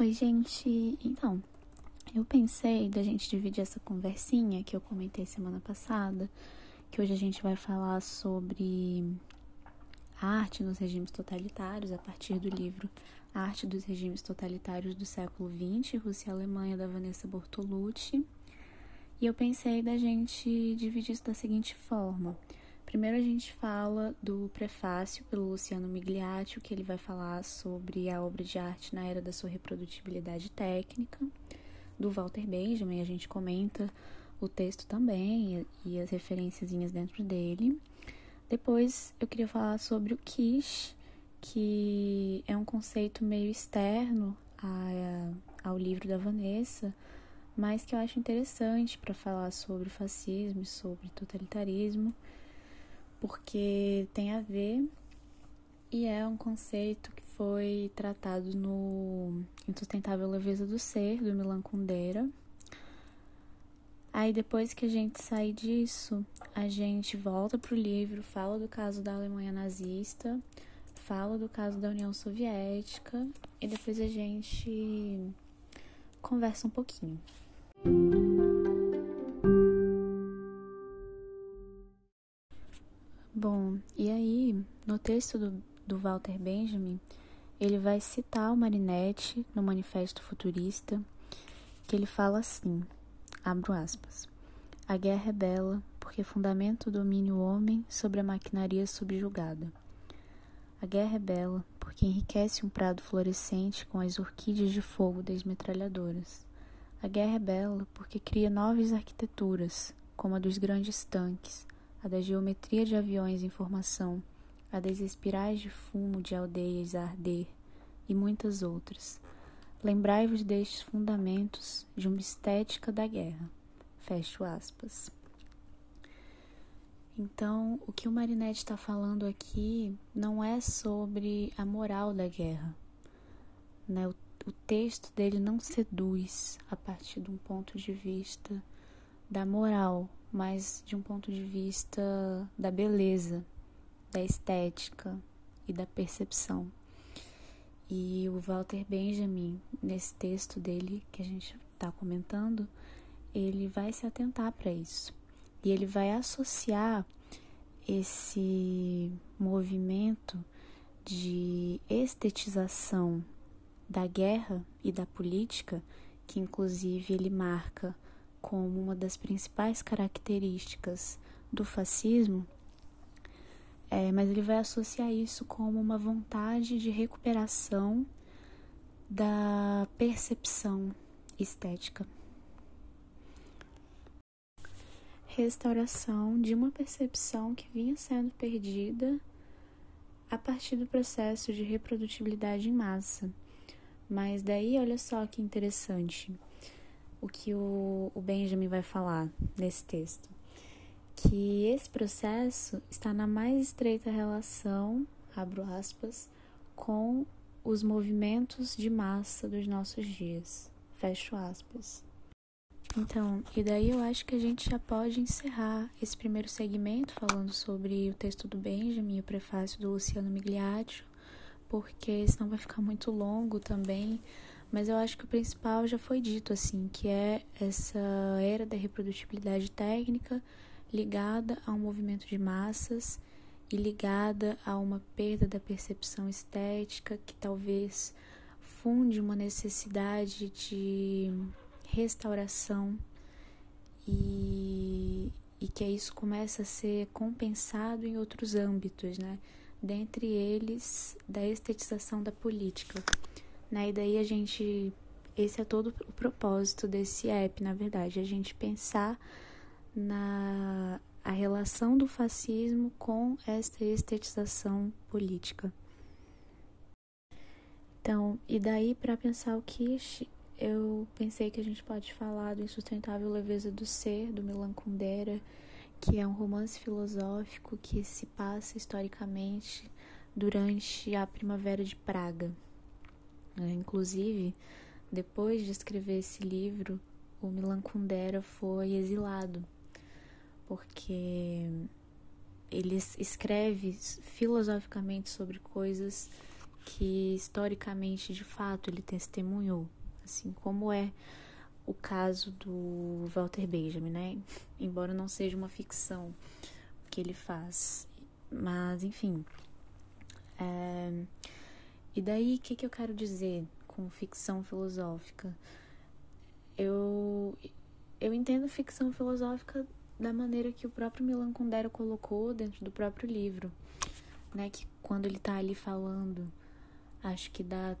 Oi, gente. Então, eu pensei da gente dividir essa conversinha que eu comentei semana passada, que hoje a gente vai falar sobre arte nos regimes totalitários a partir do livro Arte dos Regimes Totalitários do Século XX, Rússia e Alemanha, da Vanessa Bortolucci. E eu pensei da gente dividir isso da seguinte forma. Primeiro a gente fala do prefácio pelo Luciano Migliaccio, que ele vai falar sobre a obra de arte na era da sua reprodutibilidade técnica. Do Walter Benjamin, a gente comenta o texto também e as referências dentro dele. Depois eu queria falar sobre o quiche, que é um conceito meio externo a, ao livro da Vanessa, mas que eu acho interessante para falar sobre fascismo e sobre totalitarismo porque tem a ver e é um conceito que foi tratado no Insustentável Leveza do Ser, do Milan Kundera. Aí depois que a gente sai disso, a gente volta pro livro, fala do caso da Alemanha nazista, fala do caso da União Soviética e depois a gente conversa um pouquinho. Bom, e aí, no texto do, do Walter Benjamin, ele vai citar o Marinetti no Manifesto Futurista, que ele fala assim, abro aspas, a guerra é bela porque fundamenta o domínio homem sobre a maquinaria subjugada. A guerra é bela porque enriquece um prado florescente com as orquídeas de fogo das metralhadoras. A guerra é bela porque cria novas arquiteturas, como a dos grandes tanques, a da geometria de aviões em formação, a das espirais de fumo de aldeias a arder e muitas outras. Lembrai-vos destes fundamentos de uma estética da guerra. Fecho aspas. Então, o que o Marinetti está falando aqui não é sobre a moral da guerra. Né? O, o texto dele não seduz a partir de um ponto de vista da moral, mas de um ponto de vista da beleza, da estética e da percepção. E o Walter Benjamin, nesse texto dele que a gente está comentando, ele vai se atentar para isso. E ele vai associar esse movimento de estetização da guerra e da política, que inclusive ele marca como uma das principais características do fascismo, é, mas ele vai associar isso como uma vontade de recuperação da percepção estética. Restauração de uma percepção que vinha sendo perdida a partir do processo de reprodutibilidade em massa. Mas daí, olha só que interessante o que o, o Benjamin vai falar nesse texto. Que esse processo está na mais estreita relação, abro aspas, com os movimentos de massa dos nossos dias. Fecho aspas. Então, e daí eu acho que a gente já pode encerrar esse primeiro segmento falando sobre o texto do Benjamin e o prefácio do Luciano Migliaccio, porque senão vai ficar muito longo também mas eu acho que o principal já foi dito, assim, que é essa era da reprodutibilidade técnica ligada a um movimento de massas e ligada a uma perda da percepção estética que talvez funde uma necessidade de restauração e, e que isso começa a ser compensado em outros âmbitos, né? Dentre eles, da estetização da política. Né? E daí a gente. Esse é todo o propósito desse app, na verdade, a gente pensar na a relação do fascismo com esta estetização política. Então, e daí para pensar o Kish, eu pensei que a gente pode falar do Insustentável Leveza do Ser, do Milan Kundera, que é um romance filosófico que se passa historicamente durante a Primavera de Praga. Né? Inclusive, depois de escrever esse livro, o Milan Kundera foi exilado, porque ele escreve filosoficamente sobre coisas que historicamente, de fato, ele testemunhou, assim como é o caso do Walter Benjamin, né? Embora não seja uma ficção que ele faz, mas enfim. É... E daí, o que, que eu quero dizer com ficção filosófica? Eu, eu entendo ficção filosófica da maneira que o próprio Milan Kundera colocou dentro do próprio livro, né? Que quando ele tá ali falando, acho que da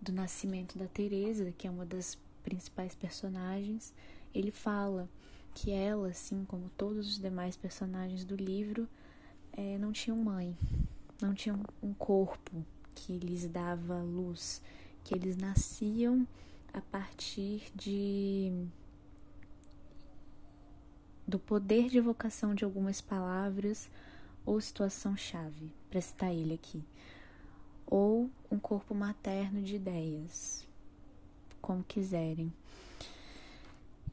do nascimento da Teresa, que é uma das principais personagens, ele fala que ela, assim como todos os demais personagens do livro, é, não tinham mãe, não tinham um corpo que lhes dava luz, que eles nasciam a partir de do poder de evocação de algumas palavras ou situação chave, para citar ele aqui, ou um corpo materno de ideias, como quiserem.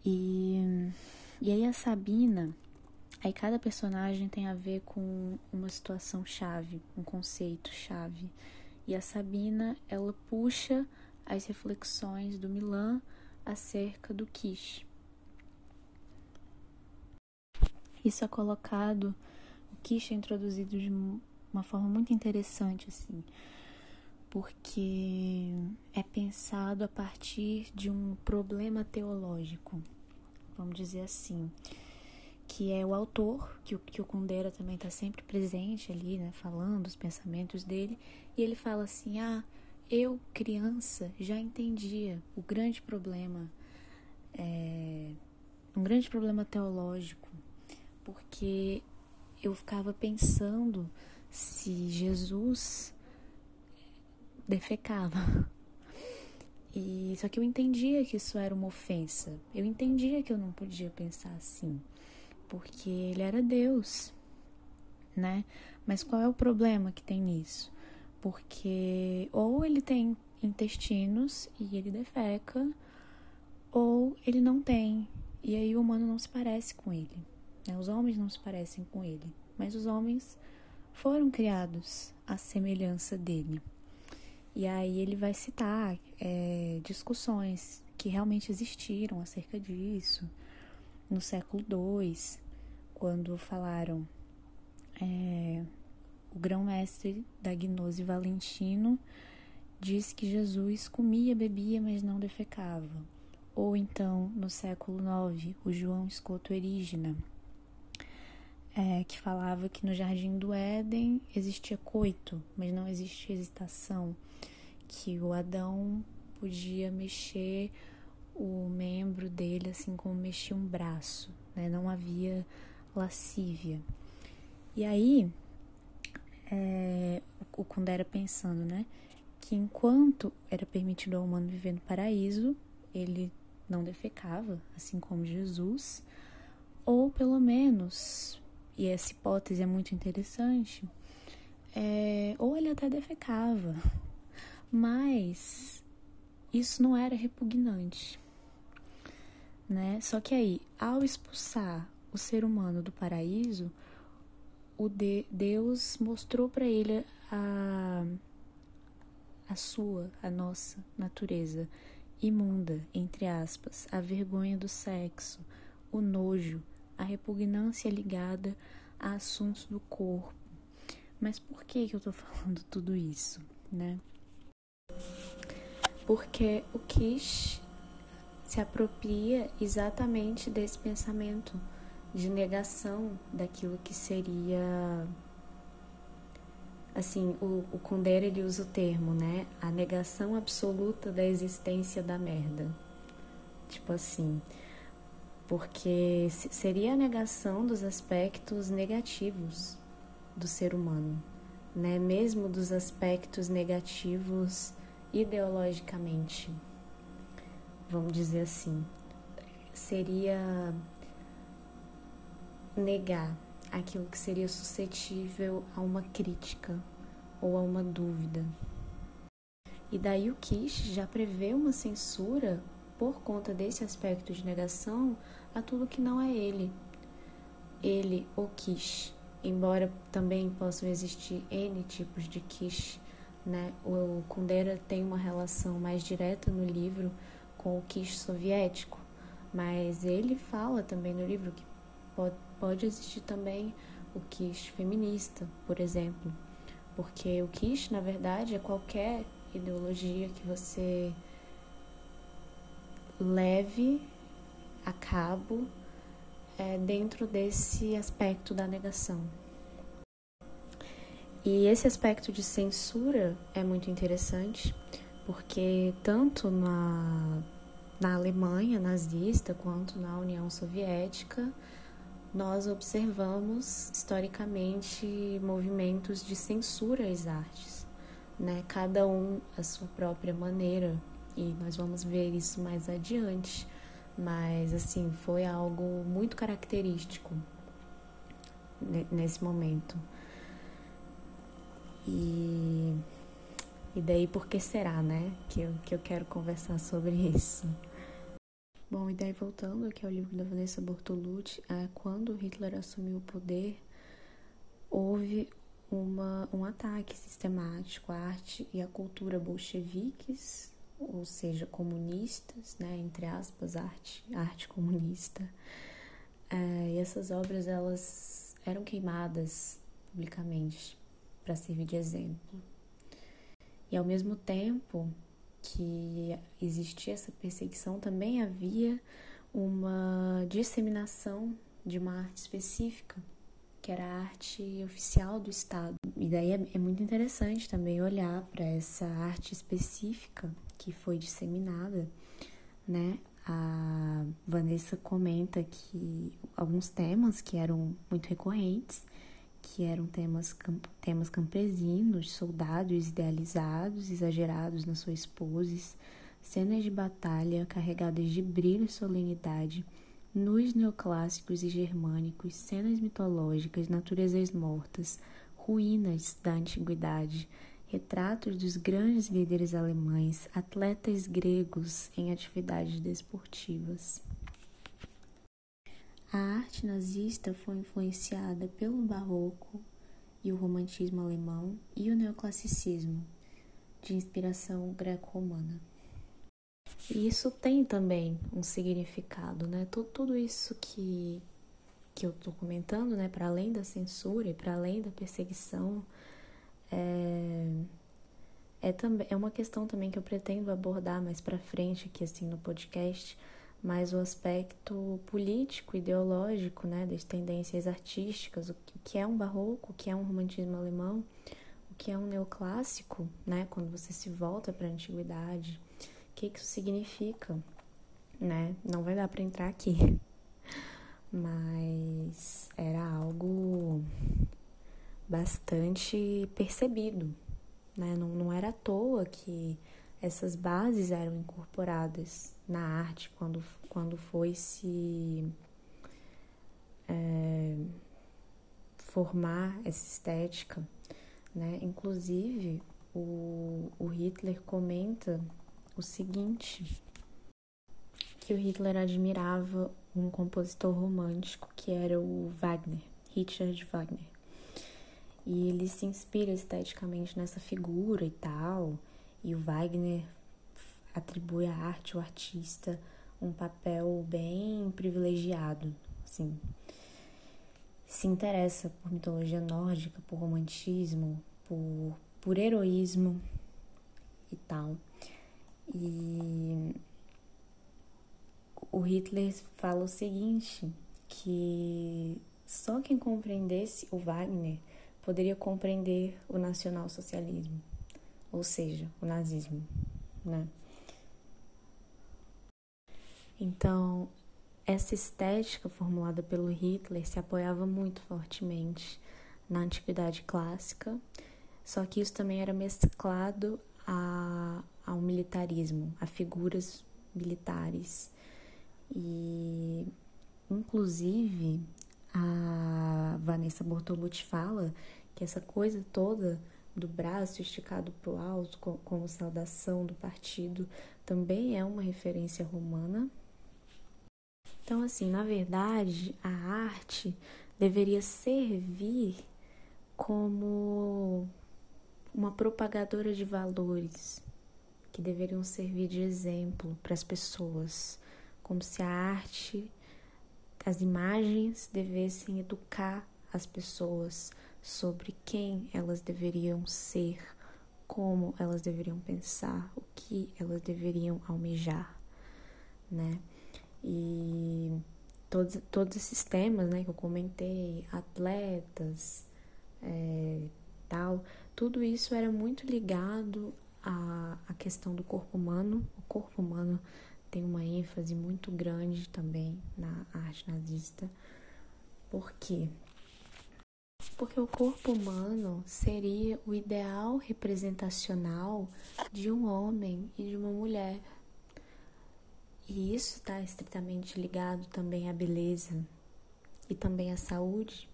E, e aí a Sabina, aí cada personagem tem a ver com uma situação chave, um conceito chave. E a Sabina, ela puxa as reflexões do Milan acerca do Kish. Isso é colocado, o Kish é introduzido de uma forma muito interessante, assim, porque é pensado a partir de um problema teológico, vamos dizer assim, que é o autor, que o, que o Kundera também está sempre presente ali, né, falando os pensamentos dele, e ele fala assim: ah, eu, criança, já entendia o grande problema, é, um grande problema teológico, porque eu ficava pensando se Jesus defecava. E só que eu entendia que isso era uma ofensa. Eu entendia que eu não podia pensar assim, porque ele era Deus, né? Mas qual é o problema que tem nisso? Porque ou ele tem intestinos e ele defeca, ou ele não tem. E aí o humano não se parece com ele. Né? Os homens não se parecem com ele, mas os homens foram criados à semelhança dele. E aí ele vai citar é, discussões que realmente existiram acerca disso no século II, quando falaram é, o grão-mestre da gnose Valentino diz que Jesus comia, bebia, mas não defecava. Ou então, no século IX, o João Escoto Erígena, é, que falava que no Jardim do Éden existia coito, mas não existia hesitação que o Adão podia mexer o membro dele assim como mexia um braço, né? Não havia lascívia. E aí, é, o Kundera pensando, né? Que enquanto era permitido ao humano viver no paraíso, ele não defecava, assim como Jesus, ou pelo menos, e essa hipótese é muito interessante, é, ou ele até defecava, mas isso não era repugnante, né? Só que aí, ao expulsar o ser humano do paraíso, o de Deus mostrou para ele a a sua, a nossa natureza imunda, entre aspas, a vergonha do sexo, o nojo, a repugnância ligada a assuntos do corpo. Mas por que que eu tô falando tudo isso, né? porque o Kish se apropria exatamente desse pensamento de negação daquilo que seria assim, o, o Kundera ele usa o termo, né? A negação absoluta da existência da merda. Tipo assim, porque seria a negação dos aspectos negativos do ser humano, né? Mesmo dos aspectos negativos ideologicamente, vamos dizer assim, seria negar aquilo que seria suscetível a uma crítica ou a uma dúvida. E daí o Kish já prevê uma censura por conta desse aspecto de negação a tudo que não é ele. Ele, o Kish, embora também possam existir N tipos de Kish Né? O Kundera tem uma relação mais direta no livro com o quiche soviético, mas ele fala também no livro que pode, pode existir também o quiche feminista, por exemplo, porque o quiche, na verdade, é qualquer ideologia que você leve a cabo é, dentro desse aspecto da negação. E esse aspecto de censura é muito interessante, porque tanto na, na Alemanha nazista quanto na União Soviética, nós observamos historicamente movimentos de censura às artes, né? Cada um à sua própria maneira, e nós vamos ver isso mais adiante. Mas assim, foi algo muito característico nesse momento. E, e daí por que será, né? Que eu, que eu quero conversar sobre isso. Bom, e daí voltando aqui ao livro da Vanessa Bortolucci, é, quando Hitler assumiu o poder, houve uma, um ataque sistemático à arte e à cultura bolcheviques, ou seja, comunistas, né, entre aspas, arte, arte comunista. É, e essas obras elas eram queimadas publicamente para servir de exemplo. E ao mesmo tempo que existia essa perseguição, também havia uma disseminação de uma arte específica, que era a arte oficial do Estado. E daí é, é muito interessante também olhar para essa arte específica que foi disseminada, né? A Vanessa comenta que alguns temas que eram muito recorrentes que eram temas, temas campesinos, soldados idealizados, exagerados nas suas poses, cenas de batalha carregadas de brilho e solenidade, nus neoclássicos e germânicos, cenas mitológicas, naturezas mortas, ruínas da antiguidade, retratos dos grandes líderes alemães, atletas gregos em atividades desportivas. A arte nazista foi influenciada pelo barroco e o romantismo alemão e o neoclassicismo, de inspiração greco-romana. E isso tem também um significado, né? Tudo, tudo isso que, que eu estou comentando, né? Para além da censura e para além da perseguição, é, é, também, é uma questão também que eu pretendo abordar mais para frente aqui assim no podcast, mas o aspecto político, ideológico, né, das tendências artísticas, o que é um barroco, o que é um romantismo alemão, o que é um neoclássico, né, quando você se volta para a antiguidade, o que isso significa, né? Não vai dar para entrar aqui, mas era algo bastante percebido, né? Não, não era à toa que essas bases eram incorporadas na arte quando, quando foi se é, formar essa estética. Né? Inclusive, o, o Hitler comenta o seguinte, que o Hitler admirava um compositor romântico que era o Wagner, Richard Wagner. E ele se inspira esteticamente nessa figura e tal, e o Wagner atribui à arte, o artista, um papel bem privilegiado, assim. Se interessa por mitologia nórdica, por romantismo, por, por heroísmo e tal. E o Hitler fala o seguinte, que só quem compreendesse o Wagner poderia compreender o nacionalsocialismo ou seja, o nazismo, né? Então, essa estética formulada pelo Hitler se apoiava muito fortemente na antiguidade clássica, só que isso também era mesclado a, ao militarismo, a figuras militares. E, inclusive, a Vanessa Bortolucci fala que essa coisa toda do braço esticado para o alto, como saudação do partido, também é uma referência romana. Então, assim, na verdade, a arte deveria servir como uma propagadora de valores que deveriam servir de exemplo para as pessoas, como se a arte, as imagens devessem educar as pessoas sobre quem elas deveriam ser, como elas deveriam pensar, o que elas deveriam almejar, né? E todos, todos esses temas, né, que eu comentei, atletas, é, tal, tudo isso era muito ligado à, à questão do corpo humano. O corpo humano tem uma ênfase muito grande também na arte nazista. Por quê? Porque o corpo humano seria o ideal representacional de um homem e de uma mulher. E isso está estritamente ligado também à beleza e também à saúde,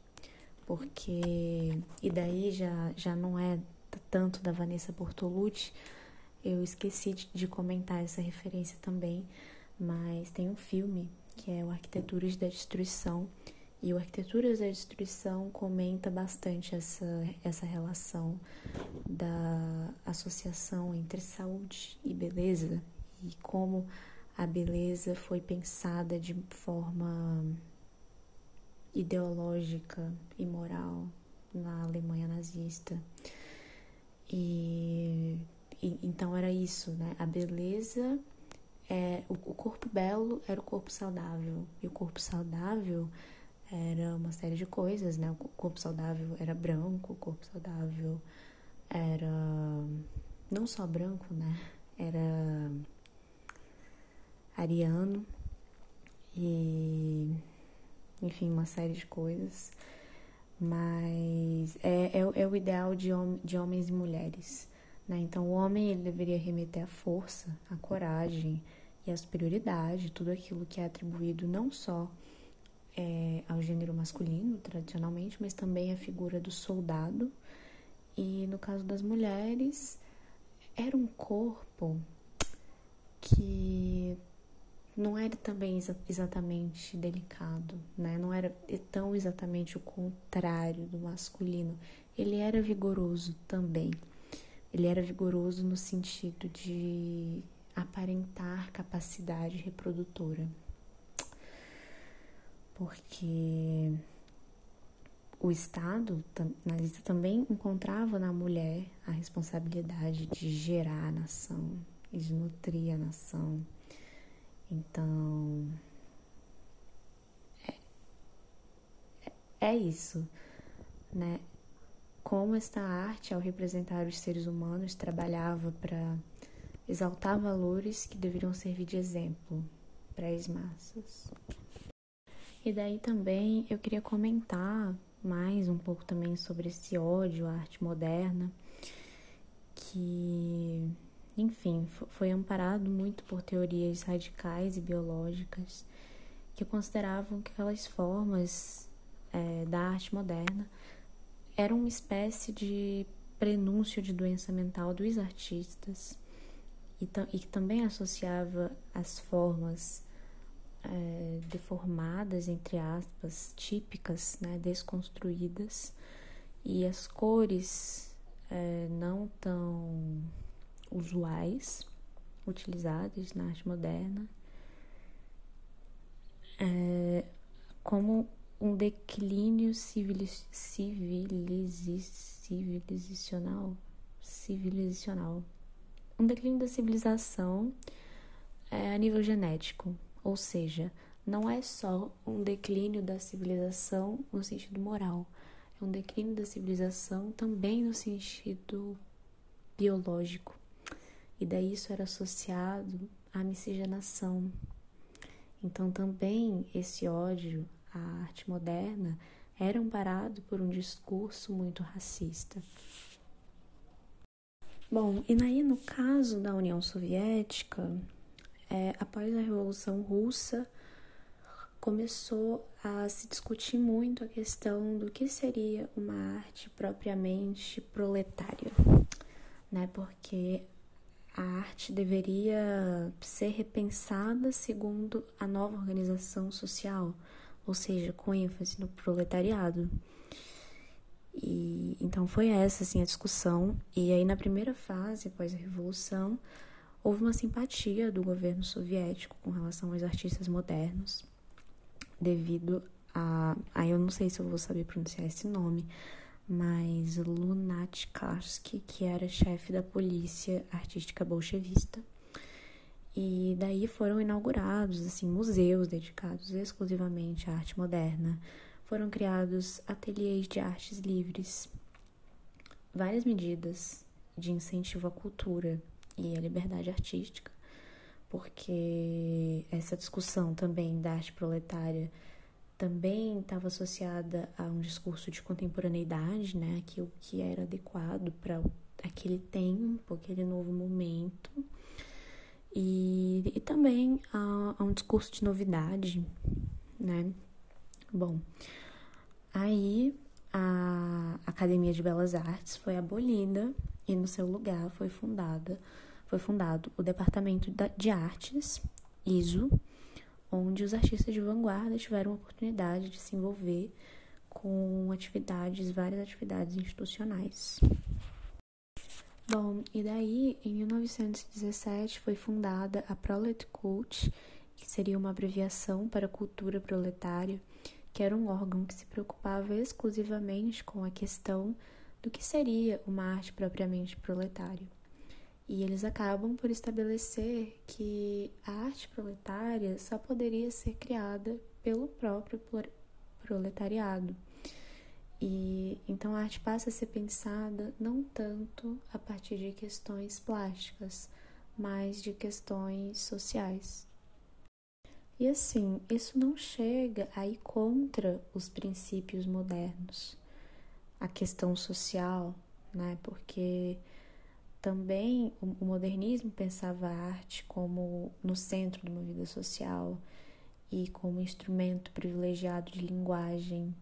porque e daí já, já não é tanto da Vanessa Bortolucci, eu esqueci de, de comentar essa referência também, mas tem um filme que é o Arquiteturas da Destruição, e o Arquiteturas da Destruição comenta bastante essa, essa relação da associação entre saúde e beleza e como a beleza foi pensada de forma ideológica e moral na Alemanha nazista. E, e, então era isso, né? A beleza é o, o corpo belo era o corpo saudável e o corpo saudável era uma série de coisas, né? O corpo saudável era branco, o corpo saudável era não só branco, né? Era ariano e enfim, uma série de coisas. Mas é, é, é o ideal de, hom de homens e mulheres. Né? Então, o homem ele deveria remeter à força, à coragem e à superioridade, tudo aquilo que é atribuído não só é, ao gênero masculino, tradicionalmente, mas também à figura do soldado. E no caso das mulheres, era um corpo que não era também exa exatamente delicado, né? Não era tão exatamente o contrário do masculino. Ele era vigoroso também. Ele era vigoroso no sentido de aparentar capacidade reprodutora. Porque o Estado nazista também encontrava na mulher a responsabilidade de gerar a nação e de nutrir a nação então, é, é, é isso, né? Como esta arte, ao representar os seres humanos, trabalhava para exaltar valores que deveriam servir de exemplo para as massas. E daí também eu queria comentar mais um pouco também sobre esse ódio à arte moderna, que enfim, foi amparado muito por teorias radicais e biológicas que consideravam que aquelas formas é, da arte moderna eram uma espécie de prenúncio de doença mental dos artistas e, e que também associava as formas é, deformadas, entre aspas, típicas, né, desconstruídas, e as cores é, não tão usuais utilizados na arte moderna é, como um declínio civiliz, civiliz, civilizacional civilizacional. Um declínio da civilização é, a nível genético. Ou seja não é só um declínio da civilização no sentido moral. É um declínio da civilização também no sentido biológico e daí isso era associado à miscigenação. Então também esse ódio à arte moderna era amparado por um discurso muito racista. Bom, e aí no caso da União Soviética, é, após a Revolução Russa, começou a se discutir muito a questão do que seria uma arte propriamente proletária, né? Porque a arte deveria ser repensada segundo a nova organização social, ou seja, com ênfase no proletariado. E então foi essa assim a discussão. E aí na primeira fase, após a revolução, houve uma simpatia do governo soviético com relação aos artistas modernos, devido a, aí eu não sei se eu vou saber pronunciar esse nome, mas Lunatcharsky, que era chefe da polícia artística bolchevista. E daí foram inaugurados assim museus dedicados exclusivamente à arte moderna. Foram criados ateliês de artes livres. Várias medidas de incentivo à cultura e à liberdade artística, porque essa discussão também da arte proletária também estava associada a um discurso de contemporaneidade, né, aquilo que era adequado para aquele tempo, aquele novo momento, e, e também a, a, um discurso de novidade, né. Bom, aí a Academia de Belas Artes foi abolida e no seu lugar foi fundada foi fundado o Departamento de Artes, ISO, onde os artistas de vanguarda tiveram a oportunidade de se envolver com atividades, várias atividades institucionais. Bom, e daí, em 1917, foi fundada a Prolet Cult, que seria uma abreviação para Cultura Proletária, que era um órgão que se preocupava exclusivamente com a questão do que seria uma arte propriamente proletária. E eles acabam por estabelecer que a arte proletária só poderia ser criada pelo próprio proletariado. E então a arte passa a ser pensada não tanto a partir de questões plásticas, mas de questões sociais. E assim, isso não chega a ir contra os princípios modernos, a questão social, né? Porque também o modernismo pensava a arte como no centro de uma vida social e como instrumento privilegiado de linguagem.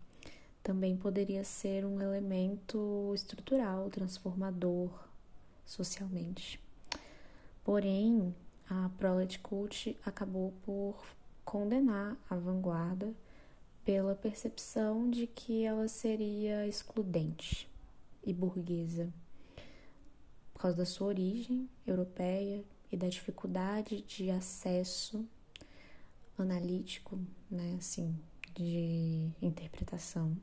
Também poderia ser um elemento estrutural, transformador socialmente. Porém, a Prolet Cult acabou por condenar a vanguarda pela percepção de que ela seria excludente e burguesa causa da sua origem europeia e da dificuldade de acesso analítico, né, assim, de interpretação.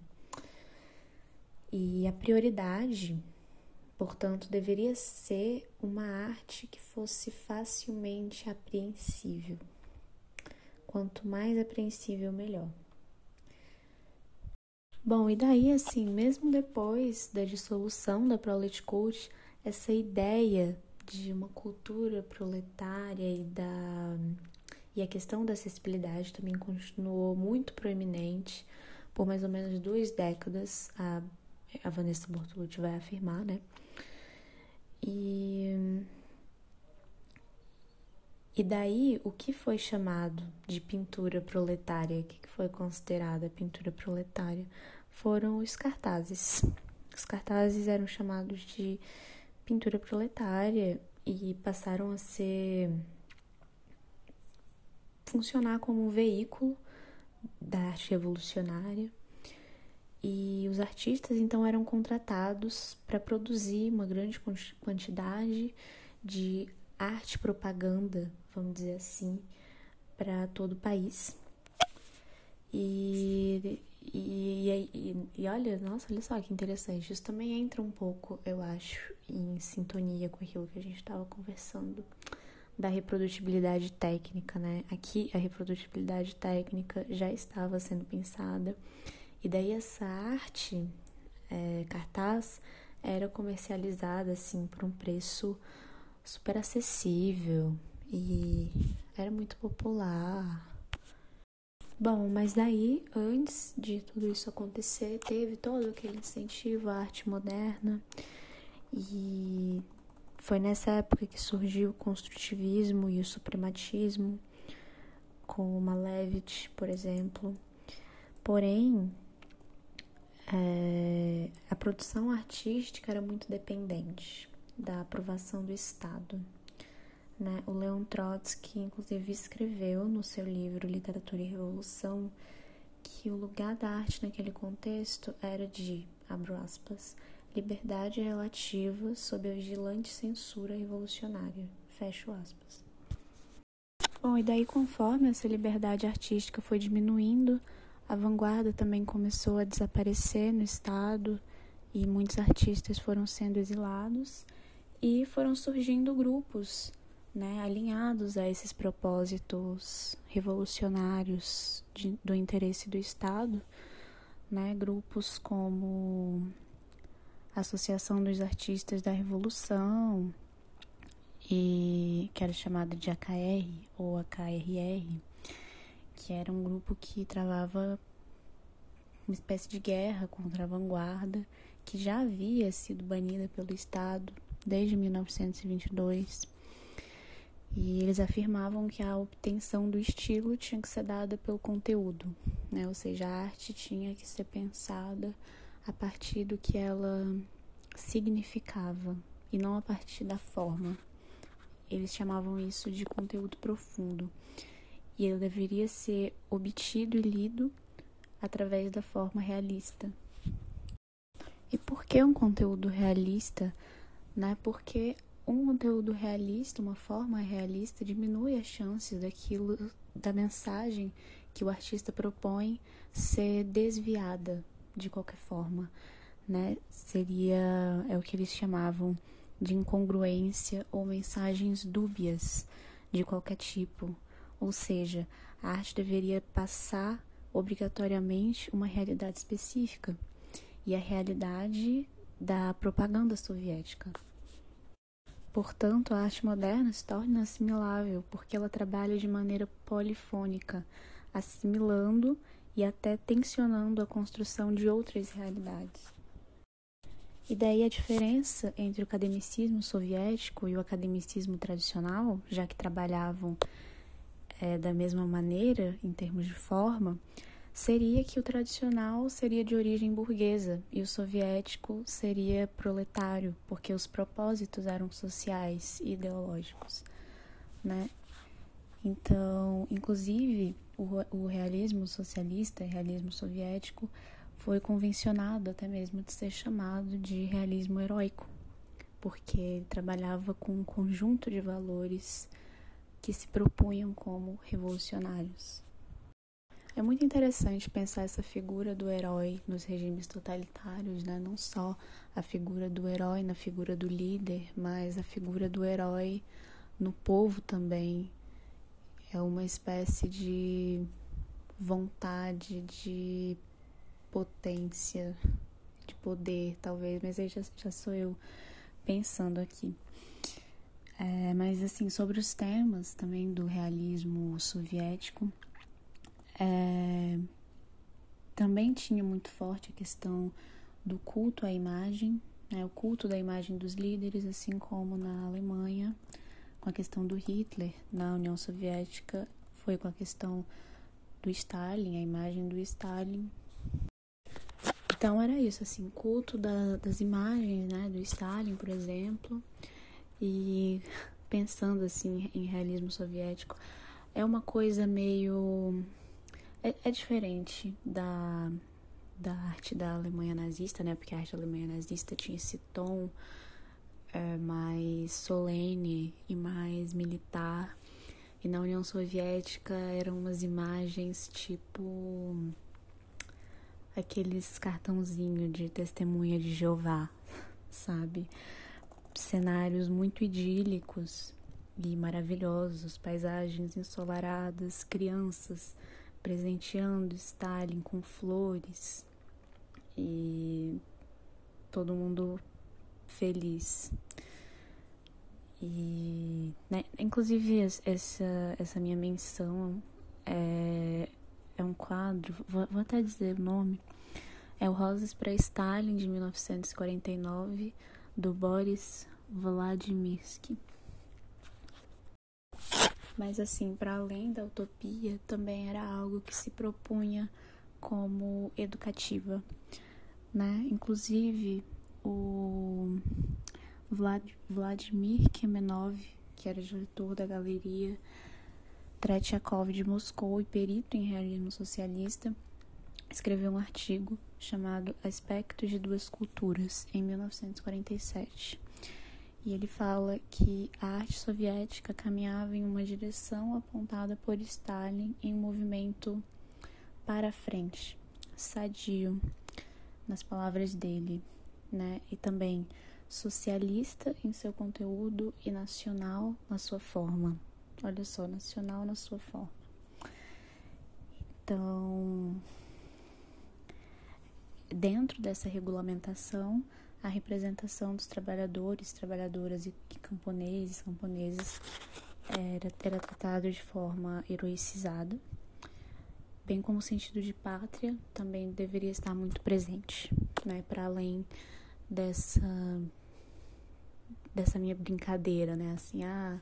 E a prioridade, portanto, deveria ser uma arte que fosse facilmente apreensível. Quanto mais apreensível, melhor. Bom, e daí, assim, mesmo depois da dissolução da Prolet Cult, essa ideia de uma cultura proletária e da e a questão da acessibilidade também continuou muito proeminente por mais ou menos duas décadas, a, a Vanessa Bortolucci vai afirmar, né? E, e daí, o que foi chamado de pintura proletária, o que foi considerada pintura proletária, foram os cartazes. Os cartazes eram chamados de pintura proletária e passaram a ser funcionar como um veículo da arte revolucionária. E os artistas então eram contratados para produzir uma grande quantidade de arte propaganda, vamos dizer assim, para todo o país. E e, e, e, olha, nossa, olha só que interessante. Isso também entra um pouco, eu acho, em sintonia com aquilo que a gente estava conversando da reprodutibilidade técnica, né? Aqui a reprodutibilidade técnica já estava sendo pensada, e daí essa arte, é, cartaz, era comercializada assim por um preço super acessível e era muito popular. Bom, mas daí, antes de tudo isso acontecer, teve todo aquele incentivo à arte moderna e foi nessa época que surgiu o construtivismo e o suprematismo, com Malevich, por exemplo. Porém, é, a produção artística era muito dependente da aprovação do Estado. Né? O Leon Trotsky, inclusive, escreveu no seu livro Literatura e Revolução que o lugar da arte naquele contexto era de, abro aspas, liberdade relativa sob a vigilante censura revolucionária, fecho aspas. Bom, e daí conforme essa liberdade artística foi diminuindo, a vanguarda também começou a desaparecer no estado e muitos artistas foram sendo exilados e foram surgindo grupos né, alinhados a esses propósitos revolucionários de, do interesse do Estado, né, grupos como a Associação dos Artistas da Revolução, e que era chamada de AKR ou AKRR, que era um grupo que travava uma espécie de guerra contra a vanguarda, que já havia sido banida pelo Estado desde 1922 e eles afirmavam que a obtenção do estilo tinha que ser dada pelo conteúdo, né? Ou seja, a arte tinha que ser pensada a partir do que ela significava e não a partir da forma. Eles chamavam isso de conteúdo profundo. E ele deveria ser obtido e lido através da forma realista. E por que um conteúdo realista? Né? Porque um conteúdo realista, uma forma realista, diminui as chances daquilo, da mensagem que o artista propõe ser desviada de qualquer forma, né? Seria é o que eles chamavam de incongruência ou mensagens dúbias de qualquer tipo. Ou seja, a arte deveria passar obrigatoriamente uma realidade específica e a realidade da propaganda soviética. Portanto, a arte moderna se torna assimilável porque ela trabalha de maneira polifônica, assimilando e até tensionando a construção de outras realidades. E daí a diferença entre o academicismo soviético e o academicismo tradicional, já que trabalhavam é, da mesma maneira em termos de forma, seria que o tradicional seria de origem burguesa e o soviético seria proletário, porque os propósitos eram sociais e ideológicos, né? Então, inclusive, o, o realismo socialista, realismo soviético, foi convencionado até mesmo de ser chamado de realismo heróico, porque trabalhava com um conjunto de valores que se propunham como revolucionários. É muito interessante pensar essa figura do herói nos regimes totalitários, né? Não só a figura do herói na figura do líder, mas a figura do herói no povo também. É uma espécie de vontade, de potência, de poder, talvez, mas aí já, já sou eu pensando aqui. É, mas assim, sobre os temas também do realismo soviético, é, também tinha muito forte a questão do culto à imagem, né, o culto da imagem dos líderes, assim como na Alemanha, com a questão do Hitler, na União Soviética foi com a questão do Stalin, a imagem do Stalin. Então era isso, assim, culto da, das imagens, né, do Stalin, por exemplo, e pensando assim em realismo soviético, é uma coisa meio é, é diferente da, da arte da Alemanha nazista, né? Porque a arte da Alemanha nazista tinha esse tom é, mais solene e mais militar. E na União Soviética eram umas imagens tipo aqueles cartãozinhos de testemunha de Jeová, sabe? Cenários muito idílicos e maravilhosos, paisagens ensolaradas, crianças presenteando Stalin com flores e todo mundo feliz. E, né, inclusive, essa, essa minha menção é, é um quadro, vou, vou até dizer o nome, é o Rosas para Stalin de 1949, do Boris Vladimirsky. Mas assim, para além da utopia, também era algo que se propunha como educativa, né? Inclusive o Vlad, Vladimir Kemenov, que era diretor da galeria Tretiakov de Moscou e perito em realismo socialista, escreveu um artigo chamado Aspectos de Duas Culturas, em 1947. E ele fala que a arte soviética caminhava em uma direção apontada por Stalin em um movimento para frente, sadio, nas palavras dele, né? E também socialista em seu conteúdo e nacional na sua forma. Olha só, nacional na sua forma. Então, dentro dessa regulamentação, a representação dos trabalhadores, trabalhadoras e camponeses, camponesas era, era tratado de forma heroicizada, bem como o sentido de pátria também deveria estar muito presente, né, para além dessa dessa minha brincadeira, né, assim, ah,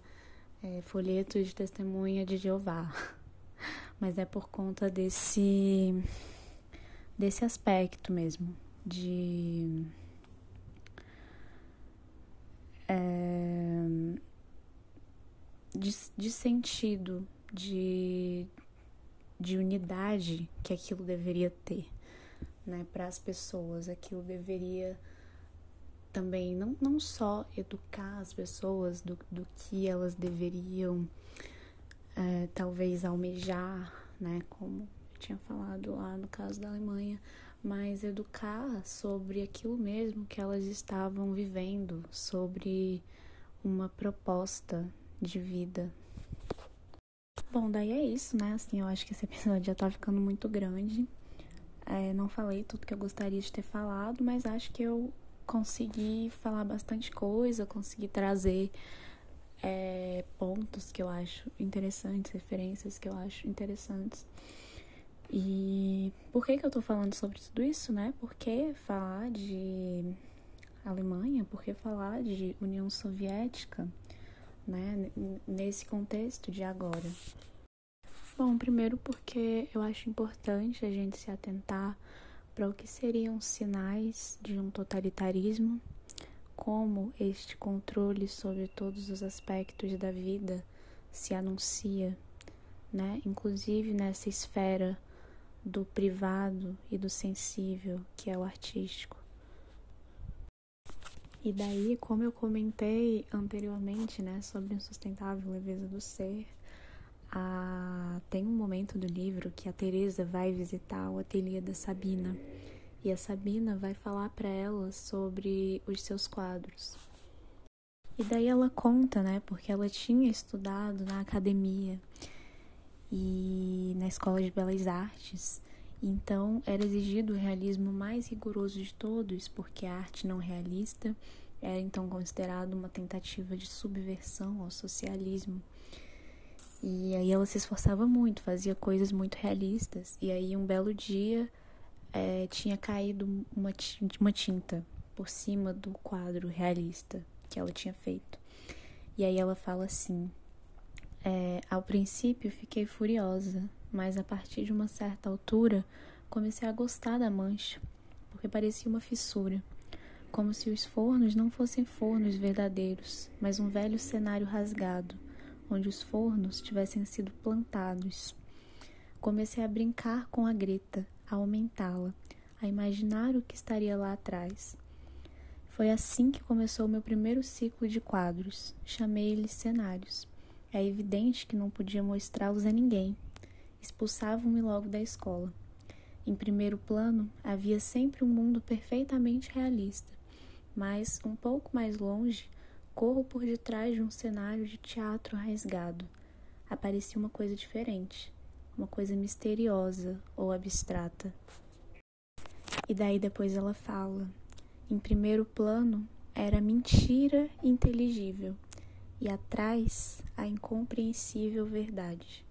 é, folheto de testemunha de Jeová, mas é por conta desse desse aspecto mesmo de é, de, de sentido, de, de unidade que aquilo deveria ter né, para as pessoas. Aquilo deveria também não, não só educar as pessoas do, do que elas deveriam é, talvez almejar, né, como eu tinha falado lá no caso da Alemanha, mas educar sobre aquilo mesmo que elas estavam vivendo, sobre uma proposta de vida. Bom, daí é isso, né? Assim, eu acho que esse episódio já tá ficando muito grande. É, não falei tudo que eu gostaria de ter falado, mas acho que eu consegui falar bastante coisa, consegui trazer é, pontos que eu acho interessantes, referências que eu acho interessantes. E por que, que eu tô falando sobre tudo isso, né? Porque falar de Alemanha, porque falar de União Soviética, né? Nesse contexto de agora. Bom, primeiro porque eu acho importante a gente se atentar para o que seriam sinais de um totalitarismo, como este controle sobre todos os aspectos da vida se anuncia, né? Inclusive nessa esfera do privado e do sensível, que é o artístico. E daí, como eu comentei anteriormente, né, sobre a sustentável leveza do ser, a... tem um momento do livro que a Teresa vai visitar o ateliê da Sabina e a Sabina vai falar para ela sobre os seus quadros. E daí ela conta, né, porque ela tinha estudado na academia e na Escola de Belas Artes. Então, era exigido o realismo mais rigoroso de todos, porque a arte não realista era então considerada uma tentativa de subversão ao socialismo. E aí ela se esforçava muito, fazia coisas muito realistas. E aí, um belo dia, é, tinha caído uma, uma tinta por cima do quadro realista que ela tinha feito. E aí ela fala assim: é, ao princípio fiquei furiosa, mas a partir de uma certa altura comecei a gostar da mancha, porque parecia uma fissura, como se os fornos não fossem fornos verdadeiros, mas um velho cenário rasgado, onde os fornos tivessem sido plantados. Comecei a brincar com a greta, a aumentá-la, a imaginar o que estaria lá atrás. Foi assim que começou o meu primeiro ciclo de quadros. Chamei-eles cenários. É evidente que não podia mostrá-los a ninguém. Expulsavam-me logo da escola. Em primeiro plano, havia sempre um mundo perfeitamente realista, mas, um pouco mais longe, corro por detrás de um cenário de teatro rasgado. Aparecia uma coisa diferente, uma coisa misteriosa ou abstrata. E daí depois ela fala: em primeiro plano era mentira inteligível e atrás a incompreensível verdade.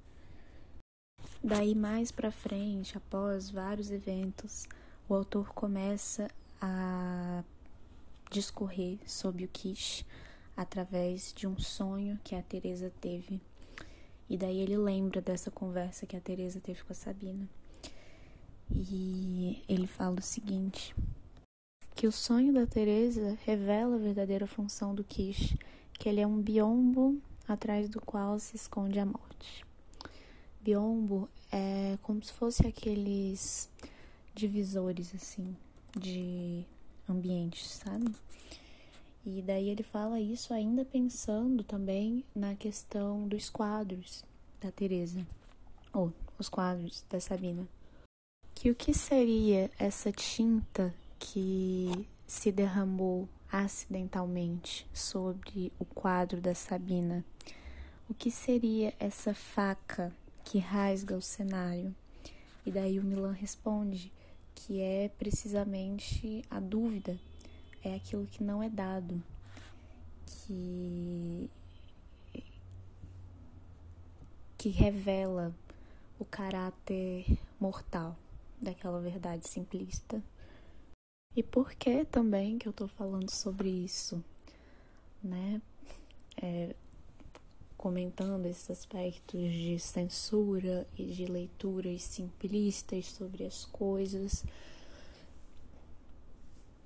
Daí mais para frente, após vários eventos, o autor começa a discorrer sobre o Kish através de um sonho que a Teresa teve. E daí ele lembra dessa conversa que a Teresa teve com a Sabina. E ele fala o seguinte: que o sonho da Teresa revela a verdadeira função do Kish que ele é um biombo atrás do qual se esconde a morte. Biombo é como se fosse aqueles divisores, assim, de ambientes, sabe? E daí ele fala isso ainda pensando também na questão dos quadros da Teresa, ou os quadros da Sabina. Que o que seria essa tinta que se derramou acidentalmente sobre o quadro da Sabina? O que seria essa faca que rasga o cenário? E daí o Milan responde que é precisamente a dúvida, é aquilo que não é dado, que que revela o caráter mortal daquela verdade simplista. E por que também que eu tô falando sobre isso, né? É, comentando esses aspectos de censura e de leituras simplistas sobre as coisas.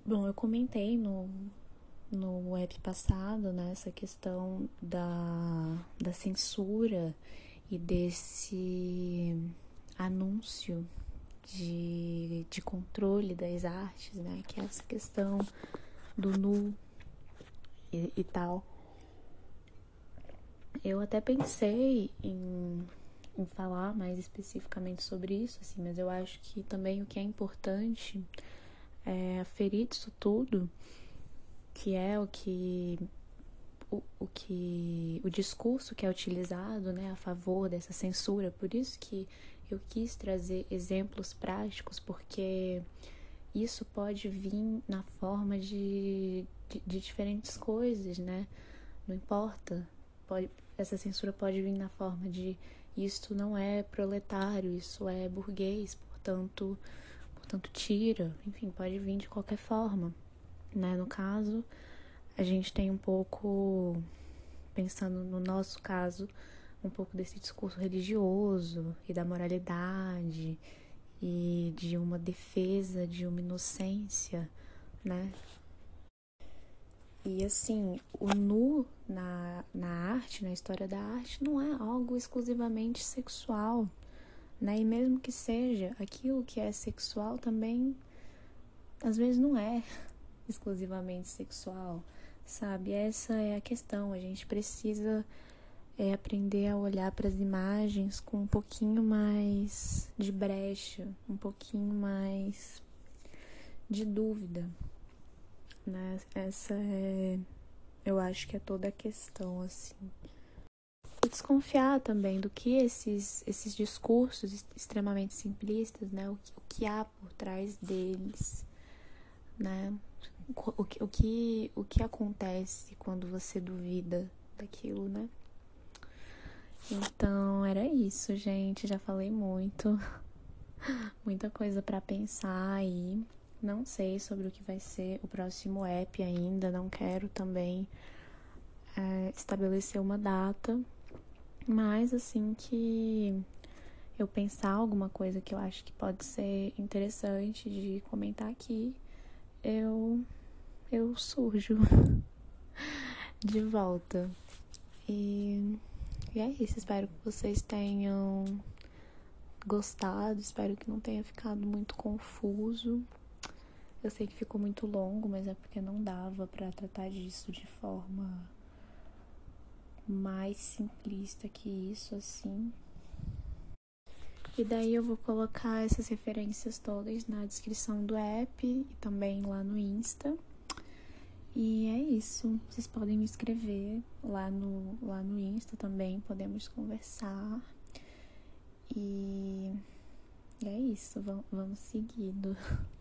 Bom, eu comentei no, no web passado né, essa questão da, da censura e desse anúncio de, de controle das artes, né? Que é essa questão do nu e, e tal. Eu até pensei em, em falar mais especificamente sobre isso, assim, mas eu acho que também o que é importante é aferir isso tudo, que é o que o, o que o discurso que é utilizado, né, a favor dessa censura. Por isso que eu quis trazer exemplos práticos, porque isso pode vir na forma de, de, de diferentes coisas, né? Não importa. Pode, essa censura pode vir na forma de isto não é proletário, isso é burguês, portanto, portanto tira, enfim, pode vir de qualquer forma, né? No caso, a gente tem um pouco pensando no nosso caso, um pouco desse discurso religioso e da moralidade e de uma defesa de uma inocência, né? E assim, o nu na, na arte, na história da arte, não é algo exclusivamente sexual, né? E mesmo que seja, aquilo que é sexual também às vezes não é exclusivamente sexual, sabe? Essa é a questão. A gente precisa é, aprender a olhar para as imagens com um pouquinho mais de brecha, um pouquinho mais de dúvida, né? Essa é, eu acho que é toda a questão, assim. E desconfiar também do que esses, esses discursos extremamente simplistas, né? O que, o que há por trás deles, né? O que, o, que, o que acontece quando você duvida daquilo, né? Então, era isso, gente. Já falei muito. Muita coisa para pensar aí. Não sei sobre o que vai ser o próximo app ainda, não quero também é, estabelecer uma data, mas assim que eu pensar alguma coisa que eu acho que pode ser interessante de comentar aqui, eu eu surjo de volta. E, e é isso, espero que vocês tenham gostado, espero que não tenha ficado muito confuso. Eu sei que ficou muito longo, mas é porque não dava para tratar disso de forma mais simplista que isso, assim. E daí eu vou colocar essas referências todas na descrição do app e também lá no Insta. E é isso. Vocês podem me escrever lá no, lá no Insta também, podemos conversar. E é isso, vamos, seguindo.